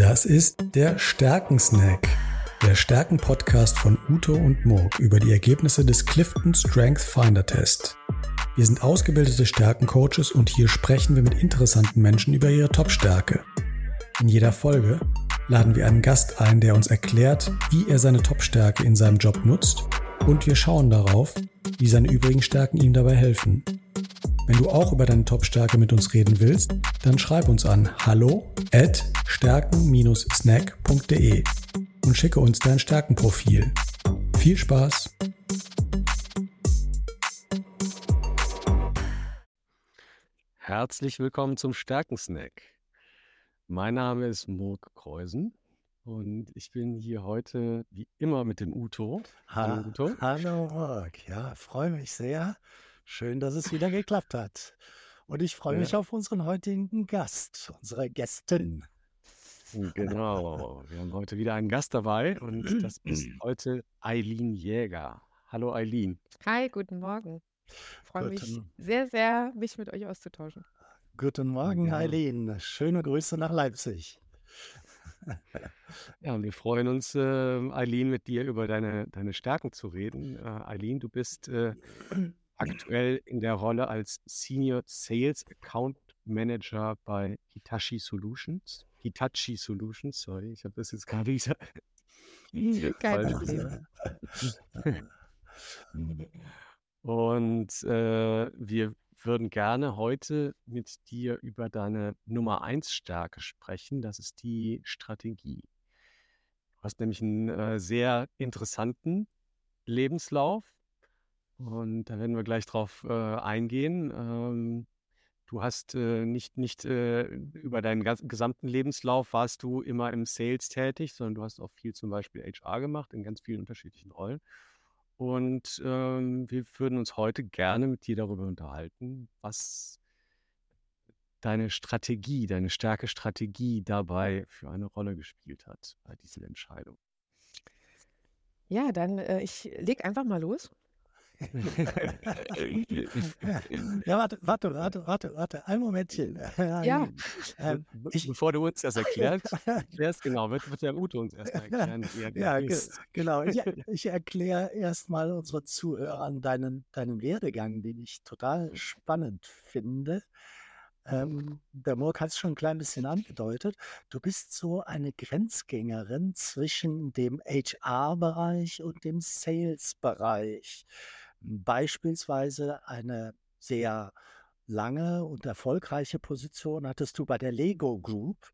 Das ist der Stärkensnack, der Stärken-Podcast von Uto und Murk über die Ergebnisse des Clifton Strength Finder Test. Wir sind ausgebildete Stärkencoaches und hier sprechen wir mit interessanten Menschen über ihre Top-Stärke. In jeder Folge laden wir einen Gast ein, der uns erklärt, wie er seine Top-Stärke in seinem Job nutzt und wir schauen darauf, wie seine übrigen Stärken ihm dabei helfen. Wenn du auch über deine Top-Stärke mit uns reden willst, dann schreib uns an hallo at stärken-snack.de und schicke uns dein Stärkenprofil. Viel Spaß! Herzlich willkommen zum Stärkensnack. Mein Name ist Murk Kreusen und ich bin hier heute wie immer mit dem Uto. Hallo, Uto. Hallo Murk, ja, freue mich sehr Schön, dass es wieder geklappt hat. Und ich freue mich auf unseren heutigen Gast, unsere Gästin. Genau, wir haben heute wieder einen Gast dabei und das ist heute Eileen Jäger. Hallo Eileen. Hi, guten Morgen. Ich freue mich sehr, sehr, mich mit euch auszutauschen. Guten Morgen, ja. Eileen. Schöne Grüße nach Leipzig. Ja, und wir freuen uns, äh, Eileen, mit dir über deine, deine Stärken zu reden. Äh, Eileen, du bist äh, aktuell in der Rolle als Senior Sales Account Manager bei Hitachi Solutions. Hitachi Solutions, sorry, ich habe das jetzt gerade wieder. Kein Problem. Und äh, wir würden gerne heute mit dir über deine Nummer 1 Stärke sprechen. Das ist die Strategie. Du hast nämlich einen äh, sehr interessanten Lebenslauf und da werden wir gleich drauf äh, eingehen. Ähm, du hast äh, nicht, nicht äh, über deinen gesamten Lebenslauf warst du immer im Sales tätig, sondern du hast auch viel zum Beispiel HR gemacht in ganz vielen unterschiedlichen Rollen. Und ähm, wir würden uns heute gerne mit dir darüber unterhalten, was deine Strategie, deine starke Strategie dabei für eine Rolle gespielt hat bei dieser Entscheidung. Ja, dann äh, ich leg einfach mal los ja, warte, warte, warte, warte, warte, ein Momentchen. Ja. Ähm, ich, Bevor du uns das erklärst, erklärst genau, wird, wird der Ute uns erst erklären. ja, genau. Ich, ich erkläre erstmal unsere Zuhörern deinen, deinen Werdegang, den ich total spannend finde. Ähm, der Murk hat es schon ein klein bisschen angedeutet. Du bist so eine Grenzgängerin zwischen dem HR-Bereich und dem Sales-Bereich. Beispielsweise eine sehr lange und erfolgreiche Position hattest du bei der Lego Group.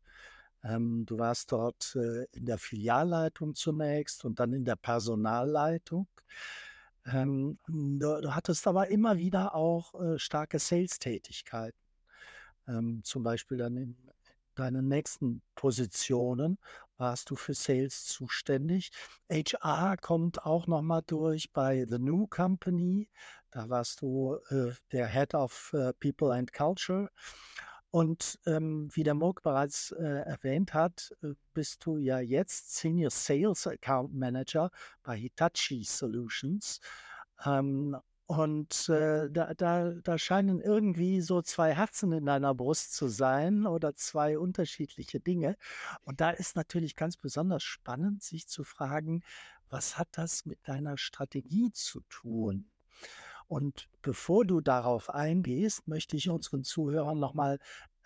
Ähm, du warst dort äh, in der Filialleitung zunächst und dann in der Personalleitung. Ähm, du, du, hattest aber immer wieder auch äh, starke Sales-Tätigkeiten. Ähm, zum Beispiel dann in deinen nächsten Positionen warst du für Sales zuständig. HR kommt auch nochmal durch bei The New Company. Da warst du äh, der Head of äh, People and Culture. Und ähm, wie der Murk bereits äh, erwähnt hat, äh, bist du ja jetzt Senior Sales Account Manager bei Hitachi Solutions. Ähm, und äh, da, da, da scheinen irgendwie so zwei Herzen in deiner Brust zu sein oder zwei unterschiedliche Dinge. Und da ist natürlich ganz besonders spannend, sich zu fragen, was hat das mit deiner Strategie zu tun? Und bevor du darauf eingehst, möchte ich unseren Zuhörern nochmal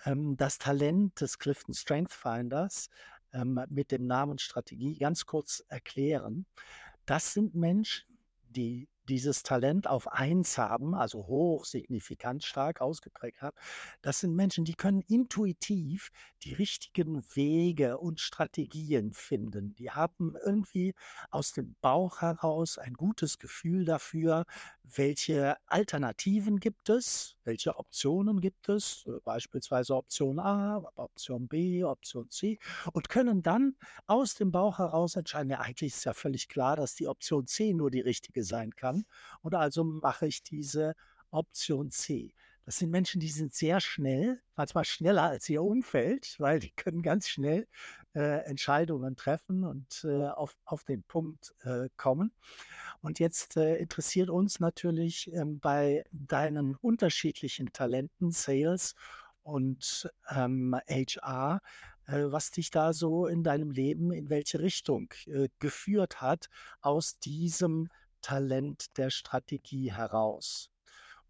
ähm, das Talent des Clifton Strength Finders ähm, mit dem Namen Strategie ganz kurz erklären. Das sind Menschen, die dieses Talent auf eins haben, also hoch, signifikant stark ausgeprägt haben, das sind Menschen, die können intuitiv die richtigen Wege und Strategien finden. Die haben irgendwie aus dem Bauch heraus ein gutes Gefühl dafür, welche Alternativen gibt es, welche Optionen gibt es, äh, beispielsweise Option A, Option B, Option C, und können dann aus dem Bauch heraus entscheiden, ja, eigentlich ist ja völlig klar, dass die Option C nur die richtige sein kann. Und also mache ich diese Option C. Das sind Menschen, die sind sehr schnell, manchmal schneller als ihr Umfeld, weil die können ganz schnell äh, Entscheidungen treffen und äh, auf, auf den Punkt äh, kommen. Und jetzt äh, interessiert uns natürlich ähm, bei deinen unterschiedlichen Talenten, Sales und ähm, HR, äh, was dich da so in deinem Leben in welche Richtung äh, geführt hat aus diesem Talent der Strategie heraus.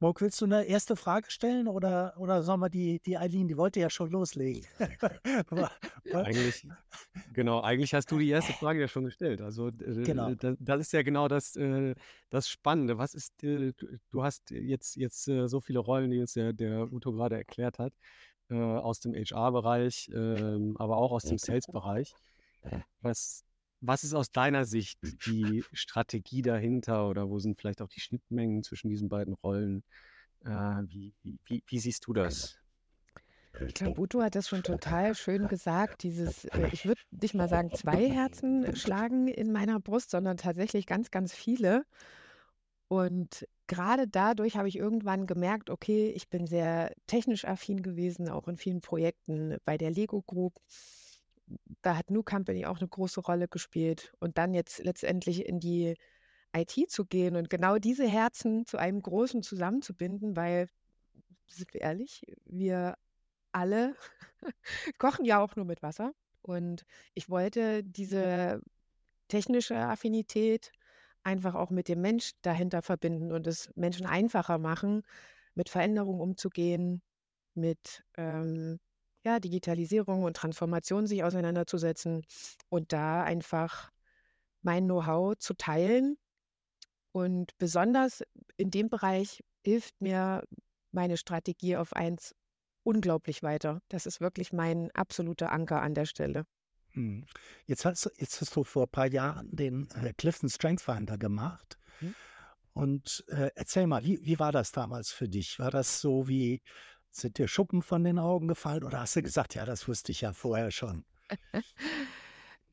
Morg, willst du eine erste Frage stellen oder, oder sollen wir die, die Eileen, die wollte ja schon loslegen. eigentlich, genau, eigentlich hast du die erste Frage ja schon gestellt. Also genau. das, das ist ja genau das, äh, das Spannende. Was ist, äh, du hast jetzt, jetzt äh, so viele Rollen, die uns der, der Uto gerade erklärt hat, aus dem HR-Bereich, ähm, aber auch aus dem Sales-Bereich. Was, was ist aus deiner Sicht die Strategie dahinter oder wo sind vielleicht auch die Schnittmengen zwischen diesen beiden Rollen? Äh, wie, wie, wie, siehst du das? Ich glaube, Uto hat das schon total schön gesagt. Dieses, äh, ich würde nicht mal sagen, zwei Herzen schlagen in meiner Brust, sondern tatsächlich ganz, ganz viele. Und gerade dadurch habe ich irgendwann gemerkt, okay, ich bin sehr technisch affin gewesen, auch in vielen Projekten bei der Lego Group da hat New Company auch eine große Rolle gespielt. Und dann jetzt letztendlich in die IT zu gehen und genau diese Herzen zu einem großen zusammenzubinden, weil, sind wir ehrlich, wir alle kochen ja auch nur mit Wasser. Und ich wollte diese technische Affinität einfach auch mit dem Mensch dahinter verbinden und es Menschen einfacher machen, mit Veränderungen umzugehen, mit ähm, ja, Digitalisierung und Transformation sich auseinanderzusetzen und da einfach mein Know-how zu teilen. Und besonders in dem Bereich hilft mir meine Strategie auf eins unglaublich weiter. Das ist wirklich mein absoluter Anker an der Stelle. Hm. Jetzt, hast, jetzt hast du vor ein paar Jahren den äh, Clifton Strength Finder gemacht. Hm. Und äh, erzähl mal, wie, wie war das damals für dich? War das so wie sind dir Schuppen von den Augen gefallen oder hast du gesagt, ja, das wusste ich ja vorher schon?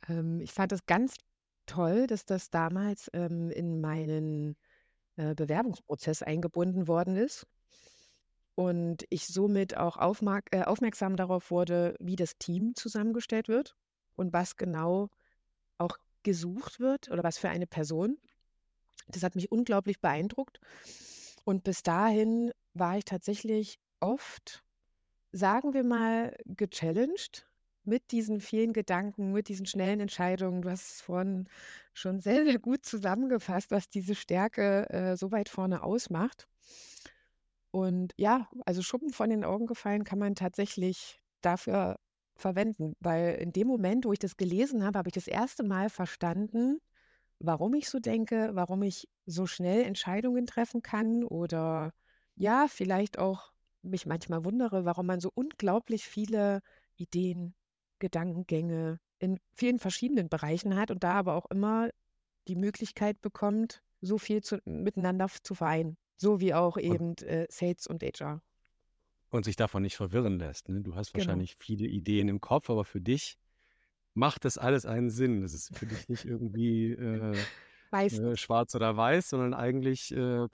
ähm, ich fand es ganz toll, dass das damals ähm, in meinen äh, Bewerbungsprozess eingebunden worden ist und ich somit auch äh, aufmerksam darauf wurde, wie das Team zusammengestellt wird und was genau auch gesucht wird oder was für eine Person. Das hat mich unglaublich beeindruckt. Und bis dahin war ich tatsächlich oft, sagen wir mal, gechallenged mit diesen vielen Gedanken, mit diesen schnellen Entscheidungen. Du hast es vorhin schon sehr, sehr gut zusammengefasst, was diese Stärke äh, so weit vorne ausmacht. Und ja, also Schuppen von den Augen gefallen kann man tatsächlich dafür verwenden, weil in dem Moment, wo ich das gelesen habe, habe ich das erste Mal verstanden, warum ich so denke, warum ich so schnell Entscheidungen treffen kann oder ja, vielleicht auch mich manchmal wundere, warum man so unglaublich viele Ideen, Gedankengänge in vielen verschiedenen Bereichen hat und da aber auch immer die Möglichkeit bekommt, so viel zu, miteinander zu vereinen. So wie auch eben äh, Sales und HR. Und sich davon nicht verwirren lässt. Ne? Du hast genau. wahrscheinlich genau. viele Ideen im Kopf, aber für dich macht das alles einen Sinn. Das ist für dich nicht irgendwie äh, äh, schwarz oder weiß, sondern eigentlich äh,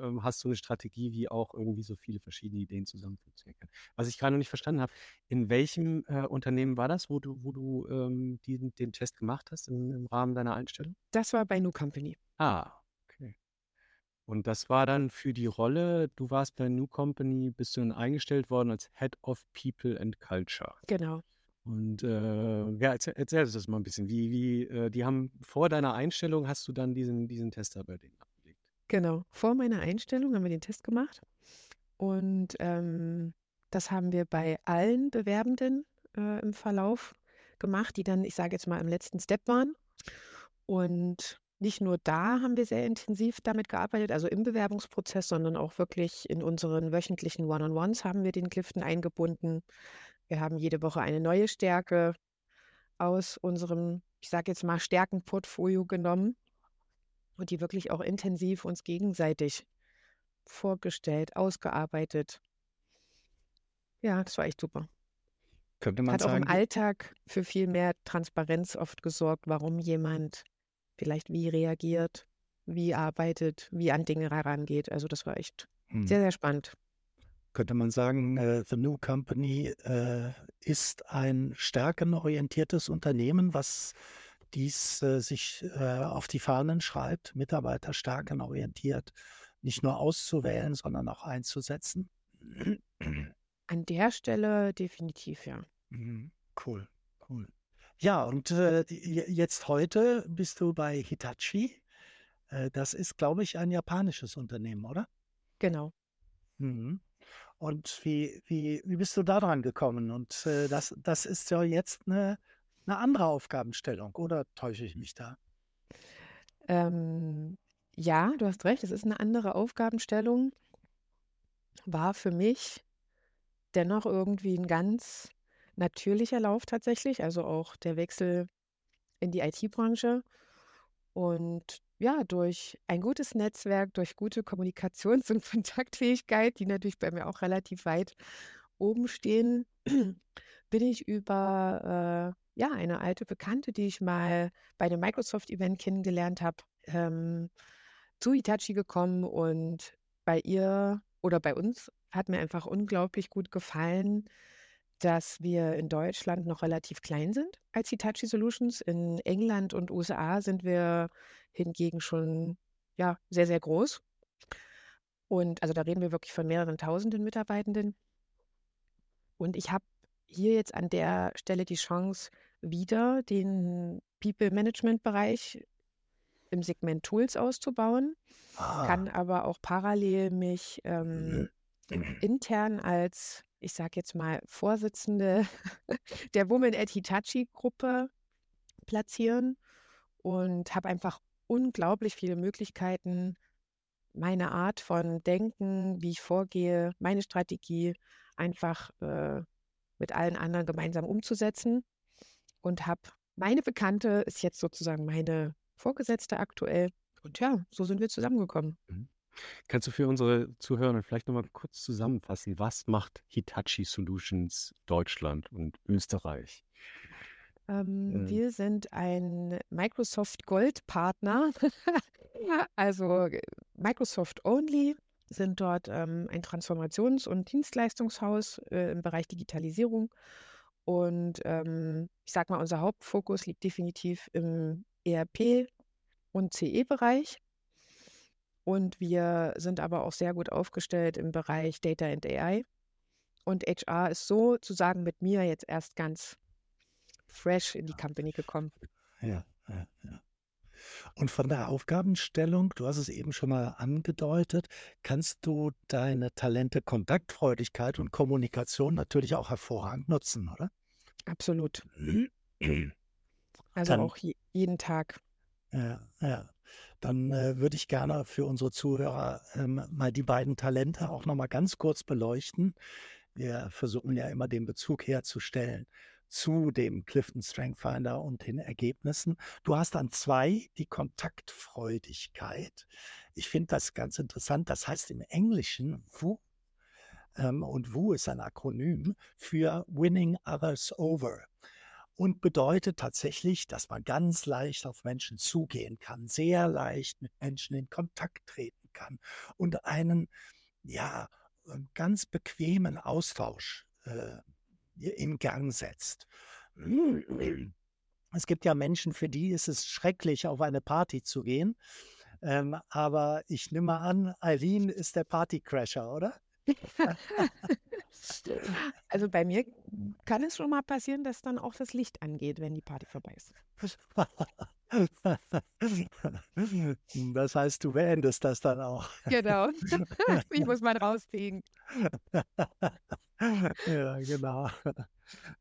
ähm, hast du eine Strategie, wie auch irgendwie so viele verschiedene Ideen zusammen funktionieren können. Was ich gerade noch nicht verstanden habe, in welchem äh, Unternehmen war das, wo du, wo du ähm, diesen, den Test gemacht hast im, im Rahmen deiner Einstellung? Das war bei New Company. Ah, okay. Und das war dann für die Rolle, du warst bei New Company, bist du dann eingestellt worden als Head of People and Culture. Genau. Und äh, ja, erzähl, erzähl das mal ein bisschen. Wie, wie, äh, die haben vor deiner Einstellung hast du dann diesen, diesen Tester bei denen abgelegt. Genau, vor meiner Einstellung haben wir den Test gemacht. Und ähm, das haben wir bei allen Bewerbenden äh, im Verlauf gemacht, die dann, ich sage jetzt mal, im letzten Step waren. Und nicht nur da haben wir sehr intensiv damit gearbeitet, also im Bewerbungsprozess, sondern auch wirklich in unseren wöchentlichen One-on-Ones haben wir den Clifton eingebunden. Wir haben jede Woche eine neue Stärke aus unserem, ich sage jetzt mal, Stärkenportfolio genommen und die wirklich auch intensiv uns gegenseitig vorgestellt, ausgearbeitet. Ja, das war echt super. Könnte man Hat sagen, auch im Alltag für viel mehr Transparenz oft gesorgt, warum jemand vielleicht wie reagiert, wie arbeitet, wie an Dinge herangeht. Also das war echt hm. sehr, sehr spannend könnte man sagen, äh, The New Company äh, ist ein stärkenorientiertes Unternehmen, was dies äh, sich äh, auf die Fahnen schreibt, Mitarbeiter stärkenorientiert nicht nur auszuwählen, sondern auch einzusetzen. An der Stelle definitiv, ja. Mhm, cool. Cool. Ja, und äh, jetzt heute bist du bei Hitachi. Äh, das ist, glaube ich, ein japanisches Unternehmen, oder? Genau. Mhm. Und wie, wie, wie bist du da dran gekommen? Und äh, das, das ist ja jetzt eine, eine andere Aufgabenstellung, oder täusche ich mich da? Ähm, ja, du hast recht, es ist eine andere Aufgabenstellung. War für mich dennoch irgendwie ein ganz natürlicher Lauf tatsächlich, also auch der Wechsel in die IT-Branche. Und ja, durch ein gutes Netzwerk, durch gute Kommunikations- und Kontaktfähigkeit, die natürlich bei mir auch relativ weit oben stehen, bin ich über äh, ja, eine alte Bekannte, die ich mal bei einem Microsoft-Event kennengelernt habe, ähm, zu Hitachi gekommen und bei ihr oder bei uns hat mir einfach unglaublich gut gefallen, dass wir in Deutschland noch relativ klein sind als Hitachi Solutions. In England und USA sind wir hingegen schon ja, sehr, sehr groß. Und also da reden wir wirklich von mehreren tausenden Mitarbeitenden. Und ich habe hier jetzt an der Stelle die Chance, wieder den People Management Bereich im Segment Tools auszubauen, ah. kann aber auch parallel mich ähm, intern als, ich sage jetzt mal, Vorsitzende der Women at Hitachi Gruppe platzieren und habe einfach unglaublich viele Möglichkeiten, meine Art von Denken, wie ich vorgehe, meine Strategie einfach äh, mit allen anderen gemeinsam umzusetzen und habe meine Bekannte ist jetzt sozusagen meine Vorgesetzte aktuell. Und ja, so sind wir zusammengekommen. Mhm. Kannst du für unsere Zuhörer vielleicht nochmal kurz zusammenfassen, was macht Hitachi Solutions Deutschland und Österreich? Ähm, ähm. Wir sind ein Microsoft Gold Partner, also äh, Microsoft Only sind dort ähm, ein Transformations- und Dienstleistungshaus äh, im Bereich Digitalisierung. Und ähm, ich sage mal, unser Hauptfokus liegt definitiv im ERP und CE-Bereich. Und wir sind aber auch sehr gut aufgestellt im Bereich Data and AI. Und HR ist sozusagen mit mir jetzt erst ganz fresh in die Company gekommen. Ja, ja, ja. Und von der Aufgabenstellung, du hast es eben schon mal angedeutet, kannst du deine Talente Kontaktfreudigkeit und Kommunikation natürlich auch hervorragend nutzen, oder? Absolut. Also Dann, auch je, jeden Tag. Ja, ja. Dann äh, würde ich gerne für unsere Zuhörer ähm, mal die beiden Talente auch noch mal ganz kurz beleuchten. Wir versuchen ja immer den Bezug herzustellen zu dem Clifton Strength Finder und den Ergebnissen. Du hast dann zwei die Kontaktfreudigkeit. Ich finde das ganz interessant. Das heißt im Englischen WU ähm, und WU ist ein Akronym für Winning Others Over und bedeutet tatsächlich, dass man ganz leicht auf Menschen zugehen kann, sehr leicht mit Menschen in Kontakt treten kann und einen, ja, ähm, ganz bequemen Austausch äh, in Gang setzt. Es gibt ja Menschen, für die ist es schrecklich, auf eine Party zu gehen. Ähm, aber ich nehme an, Eileen ist der Partycrasher, oder? Also bei mir kann es schon mal passieren, dass dann auch das Licht angeht, wenn die Party vorbei ist. Das heißt, du beendest das dann auch. Genau. Ich muss mal rausziehen. Ja, genau.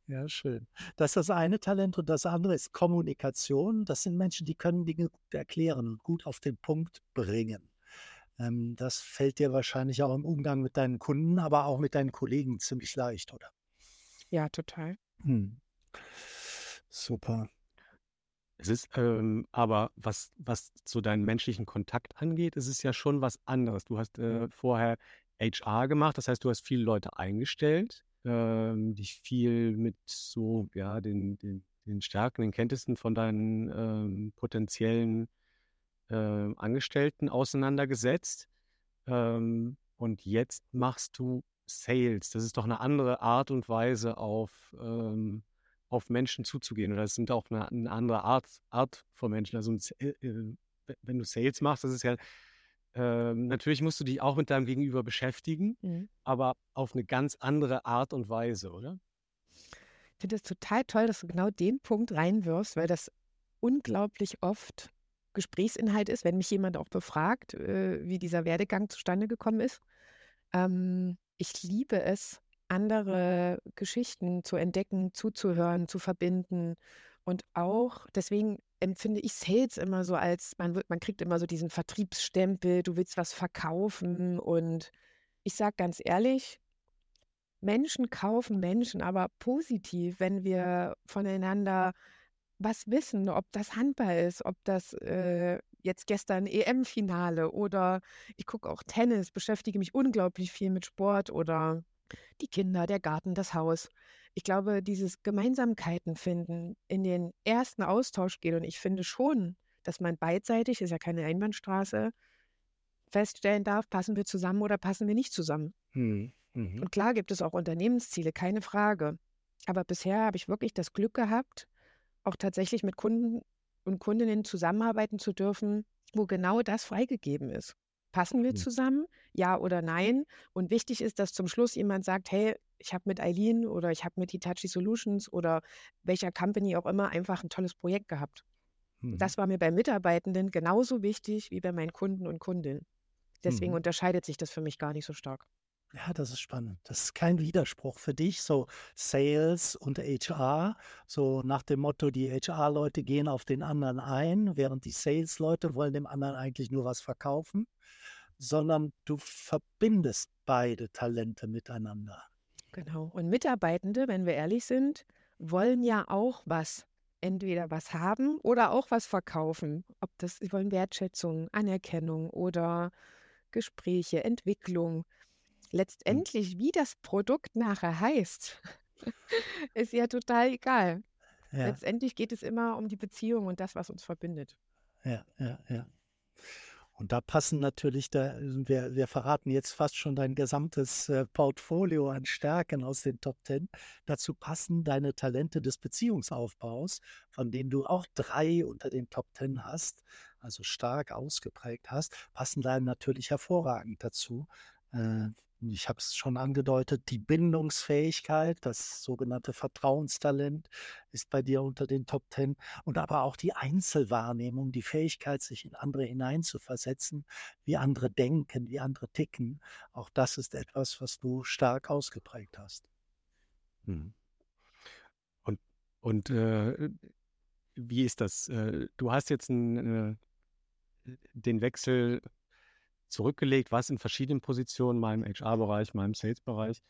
Ja, schön. Das ist das eine Talent und das andere ist Kommunikation. Das sind Menschen, die können Dinge gut erklären und gut auf den Punkt bringen. Ähm, das fällt dir wahrscheinlich auch im Umgang mit deinen Kunden, aber auch mit deinen Kollegen ziemlich leicht, oder? Ja, total. Hm. Super. Es ist ähm, aber, was, was so deinen menschlichen Kontakt angeht, ist es ja schon was anderes. Du hast äh, vorher HR gemacht, das heißt, du hast viele Leute eingestellt, ähm, dich viel mit so, ja, den, den, den Stärken, den Kenntnissen von deinen ähm, potenziellen äh, Angestellten auseinandergesetzt. Ähm, und jetzt machst du Sales. Das ist doch eine andere Art und Weise, auf, ähm, auf Menschen zuzugehen. Oder es sind auch eine, eine andere Art, Art von Menschen. Also äh, äh, wenn du Sales machst, das ist ja ähm, natürlich musst du dich auch mit deinem Gegenüber beschäftigen, mhm. aber auf eine ganz andere Art und Weise, oder? finde es total toll, dass du genau den Punkt reinwirfst, weil das unglaublich oft Gesprächsinhalt ist, wenn mich jemand auch befragt, äh, wie dieser Werdegang zustande gekommen ist. Ähm, ich liebe es, andere Geschichten zu entdecken, zuzuhören, zu verbinden und auch, deswegen empfinde ich Sales immer so als, man, wird, man kriegt immer so diesen Vertriebsstempel, du willst was verkaufen und ich sage ganz ehrlich, Menschen kaufen Menschen, aber positiv, wenn wir voneinander was wissen, ob das Handball ist, ob das äh, jetzt gestern EM-Finale oder ich gucke auch Tennis, beschäftige mich unglaublich viel mit Sport oder die Kinder, der Garten, das Haus. Ich glaube, dieses Gemeinsamkeiten finden, in den ersten Austausch gehen und ich finde schon, dass man beidseitig, ist ja keine Einbahnstraße, feststellen darf, passen wir zusammen oder passen wir nicht zusammen. Mhm. Mhm. Und klar gibt es auch Unternehmensziele, keine Frage. Aber bisher habe ich wirklich das Glück gehabt, auch tatsächlich mit Kunden und Kundinnen zusammenarbeiten zu dürfen, wo genau das freigegeben ist. Passen wir mhm. zusammen? Ja oder nein? Und wichtig ist, dass zum Schluss jemand sagt, hey, ich habe mit Eileen oder ich habe mit Hitachi Solutions oder welcher Company auch immer einfach ein tolles Projekt gehabt. Mhm. Das war mir bei Mitarbeitenden genauso wichtig wie bei meinen Kunden und Kundinnen. Deswegen mhm. unterscheidet sich das für mich gar nicht so stark. Ja, das ist spannend. Das ist kein Widerspruch für dich, so Sales und HR, so nach dem Motto, die HR-Leute gehen auf den anderen ein, während die Sales-Leute wollen dem anderen eigentlich nur was verkaufen, sondern du verbindest beide Talente miteinander. Genau. Und Mitarbeitende, wenn wir ehrlich sind, wollen ja auch was. Entweder was haben oder auch was verkaufen. Ob das, sie wollen Wertschätzung, Anerkennung oder Gespräche, Entwicklung. Hm. Letztendlich, wie das Produkt nachher heißt, ist ja total egal. Ja. Letztendlich geht es immer um die Beziehung und das, was uns verbindet. Ja, ja, ja. Und da passen natürlich, da, wir, wir verraten jetzt fast schon dein gesamtes äh, Portfolio an Stärken aus den Top Ten. Dazu passen deine Talente des Beziehungsaufbaus, von denen du auch drei unter den Top Ten hast, also stark ausgeprägt hast, passen da natürlich hervorragend dazu. Äh, ich habe es schon angedeutet, die Bindungsfähigkeit, das sogenannte Vertrauenstalent ist bei dir unter den Top Ten und aber auch die Einzelwahrnehmung, die Fähigkeit, sich in andere hineinzuversetzen, wie andere denken, wie andere ticken. Auch das ist etwas, was du stark ausgeprägt hast. Hm. Und, und äh, wie ist das? Äh, du hast jetzt ein, äh, den Wechsel zurückgelegt, was in verschiedenen Positionen, meinem HR-Bereich, meinem Sales-Bereich.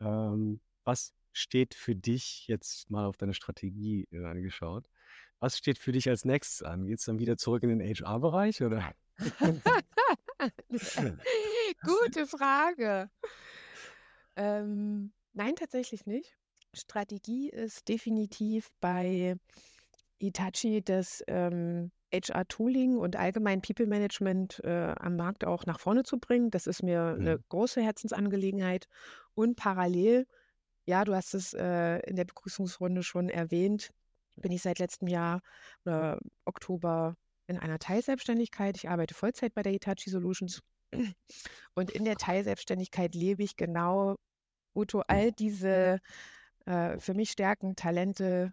Ähm, was steht für dich jetzt mal auf deine Strategie äh, geschaut? Was steht für dich als nächstes an? Geht es dann wieder zurück in den HR-Bereich oder? Gute Frage. Ähm, nein, tatsächlich nicht. Strategie ist definitiv bei Itachi das ähm, HR-Tooling und allgemein People-Management äh, am Markt auch nach vorne zu bringen. Das ist mir eine mhm. große Herzensangelegenheit. Und parallel, ja, du hast es äh, in der Begrüßungsrunde schon erwähnt, bin ich seit letztem Jahr äh, Oktober in einer Teilselbstständigkeit. Ich arbeite Vollzeit bei der Hitachi Solutions. Und in der Teilselbstständigkeit lebe ich genau, Uto, all diese äh, für mich Stärken, Talente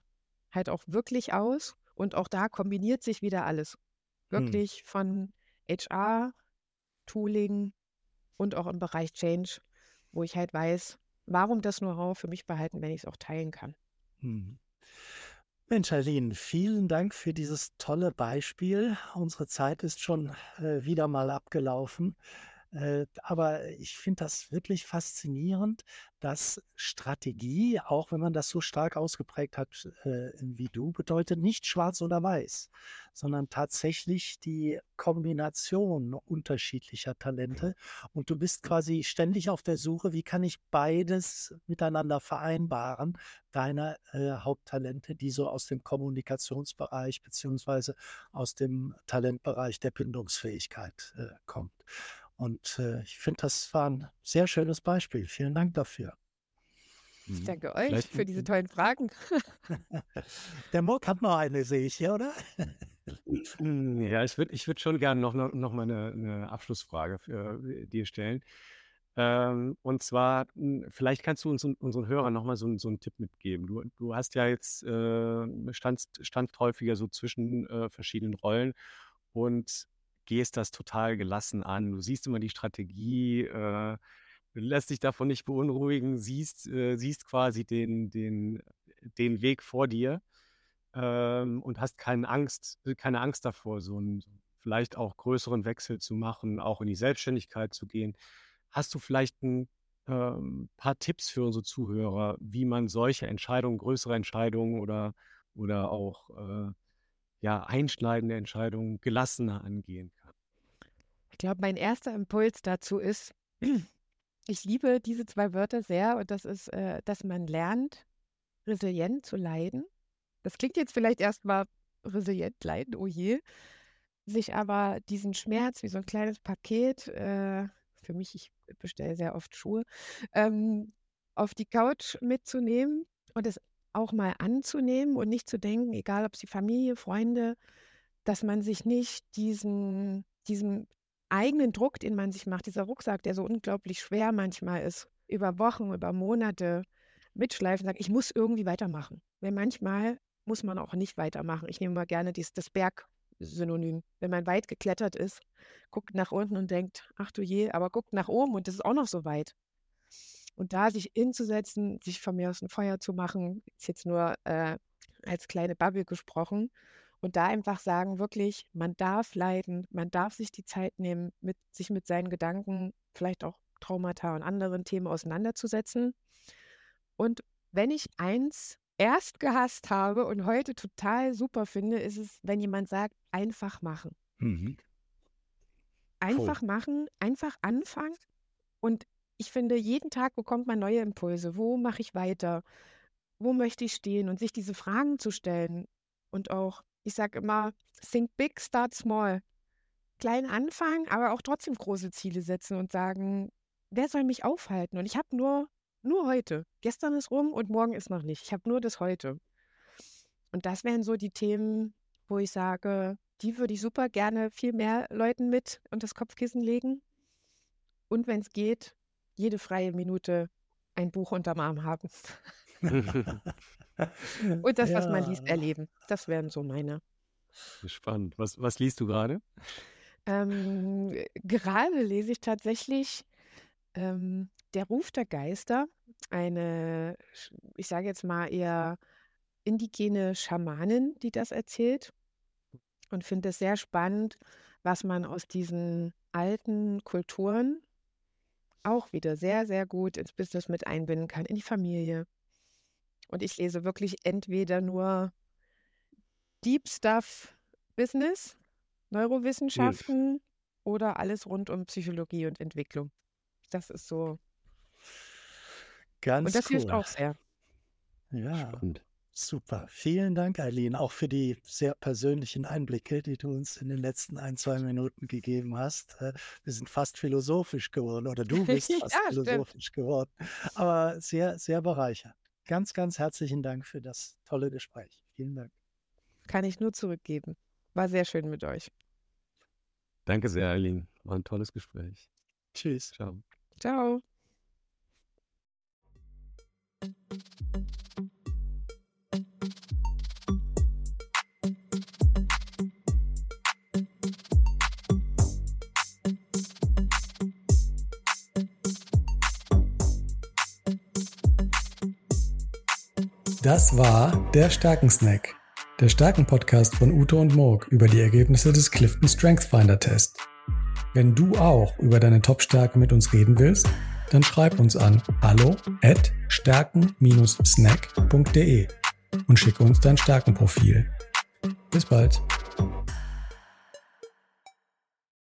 halt auch wirklich aus und auch da kombiniert sich wieder alles. Hm. Wirklich hm. von HR, Tooling und auch im Bereich Change, wo ich halt weiß, warum das Know-how für mich behalten, wenn ich es auch teilen kann. Hm. Mensch, Aline, vielen Dank für dieses tolle Beispiel. Unsere Zeit ist schon äh, wieder mal abgelaufen. Äh, aber ich finde das wirklich faszinierend, dass Strategie, auch wenn man das so stark ausgeprägt hat äh, wie du, bedeutet nicht schwarz oder weiß, sondern tatsächlich die Kombination unterschiedlicher Talente. Und du bist quasi ständig auf der Suche, wie kann ich beides miteinander vereinbaren, deine äh, Haupttalente, die so aus dem Kommunikationsbereich beziehungsweise aus dem Talentbereich der Bindungsfähigkeit äh, kommt. Und äh, ich finde, das war ein sehr schönes Beispiel. Vielen Dank dafür. Ich mhm. danke euch Vielleicht für diese tollen Fragen. Der Mock hat noch eine, sehe ich hier, oder? Ja, ich würde ich würd schon gerne noch, noch, noch mal eine, eine Abschlussfrage für dir stellen. Ähm, und zwar, hm, vielleicht kannst du uns unseren Hörern nochmal so, so einen Tipp mitgeben. Du, du hast ja jetzt, äh, standst, standst häufiger so zwischen äh, verschiedenen Rollen und gehst das total gelassen an. Du siehst immer die Strategie, äh, lässt dich davon nicht beunruhigen, siehst, äh, siehst quasi den, den, den Weg vor dir ähm, und hast keine Angst, keine Angst davor, so einen vielleicht auch größeren Wechsel zu machen, auch in die Selbstständigkeit zu gehen. Hast du vielleicht ein ähm, paar Tipps für unsere Zuhörer, wie man solche Entscheidungen, größere Entscheidungen oder, oder auch äh, ja, einschneidende Entscheidungen gelassener angehen kann? Ich glaube, mein erster Impuls dazu ist, ich liebe diese zwei Wörter sehr und das ist, äh, dass man lernt, resilient zu leiden. Das klingt jetzt vielleicht erstmal resilient leiden, oh je, sich aber diesen Schmerz wie so ein kleines Paket äh, für mich, ich bestelle sehr oft Schuhe, ähm, auf die Couch mitzunehmen und es auch mal anzunehmen und nicht zu denken, egal ob es die Familie, Freunde, dass man sich nicht diesen, diesen eigenen Druck, den man sich macht, dieser Rucksack, der so unglaublich schwer manchmal ist, über Wochen, über Monate mitschleifen, sagt, ich muss irgendwie weitermachen. Weil manchmal muss man auch nicht weitermachen. Ich nehme mal gerne dies, das Berg Synonym. Wenn man weit geklettert ist, guckt nach unten und denkt, ach du je, aber guckt nach oben und es ist auch noch so weit. Und da sich hinzusetzen, sich von mir aus ein Feuer zu machen, ist jetzt nur äh, als kleine Bubble gesprochen. Und da einfach sagen, wirklich, man darf leiden, man darf sich die Zeit nehmen, mit, sich mit seinen Gedanken, vielleicht auch Traumata und anderen Themen auseinanderzusetzen. Und wenn ich eins erst gehasst habe und heute total super finde, ist es, wenn jemand sagt, einfach machen. Mhm. Einfach cool. machen, einfach anfangen. Und ich finde, jeden Tag bekommt man neue Impulse. Wo mache ich weiter? Wo möchte ich stehen? Und sich diese Fragen zu stellen. Und auch, ich sage immer, think big, start small. Klein anfangen, aber auch trotzdem große Ziele setzen und sagen, wer soll mich aufhalten? Und ich habe nur nur heute. Gestern ist rum und morgen ist noch nicht. Ich habe nur das heute. Und das wären so die Themen, wo ich sage, die würde ich super gerne viel mehr Leuten mit und das Kopfkissen legen. Und wenn es geht, jede freie Minute ein Buch unterm Arm haben. und das, ja. was man liest, erleben. Das wären so meine. Spannend. Was, was liest du gerade? Ähm, gerade lese ich tatsächlich ähm, der Ruf der Geister, eine, ich sage jetzt mal eher indigene Schamanin, die das erzählt und finde es sehr spannend, was man aus diesen alten Kulturen auch wieder sehr, sehr gut ins Business mit einbinden kann, in die Familie. Und ich lese wirklich entweder nur Deep Stuff Business, Neurowissenschaften yes. oder alles rund um Psychologie und Entwicklung. Das ist so. Ganz Und das cool. hilft auch sehr. Ja, Spannend. Super. Vielen Dank, Eileen, auch für die sehr persönlichen Einblicke, die du uns in den letzten ein, zwei Minuten gegeben hast. Äh, wir sind fast philosophisch geworden oder du bist fast ja, philosophisch stimmt. geworden, aber sehr, sehr bereichernd. Ganz, ganz herzlichen Dank für das tolle Gespräch. Vielen Dank. Kann ich nur zurückgeben. War sehr schön mit euch. Danke sehr, Eileen. War ein tolles Gespräch. Tschüss. Ciao. Ciao. Das war der Stärkensnack, der Stärken-Podcast von Ute und Morg über die Ergebnisse des Clifton Strength Finder Test. Wenn du auch über deine Top-Stärke mit uns reden willst, dann schreib uns an hallo at stärken-snack.de und schicke uns dein Stärkenprofil. Bis bald.